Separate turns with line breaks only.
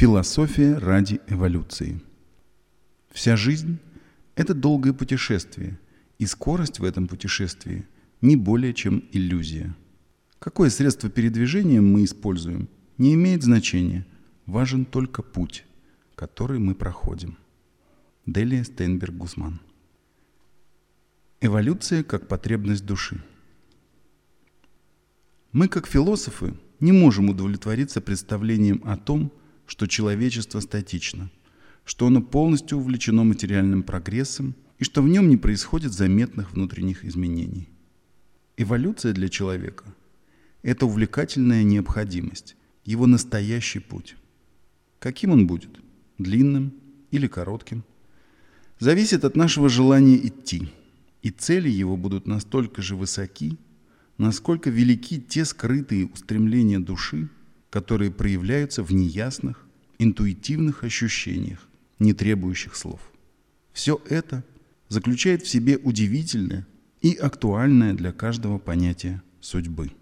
Философия ради эволюции. Вся жизнь – это долгое путешествие, и скорость в этом путешествии не более чем иллюзия. Какое средство передвижения мы используем, не имеет значения. Важен только путь, который мы проходим. Делия Стейнберг Гусман. Эволюция как потребность души. Мы, как философы, не можем удовлетвориться представлением о том, что человечество статично, что оно полностью увлечено материальным прогрессом и что в нем не происходит заметных внутренних изменений. Эволюция для человека – это увлекательная необходимость, его настоящий путь. Каким он будет? Длинным или коротким? Зависит от нашего желания идти, и цели его будут настолько же высоки, насколько велики те скрытые устремления души, которые проявляются в неясных, интуитивных ощущениях, не требующих слов. Все это заключает в себе удивительное и актуальное для каждого понятие судьбы.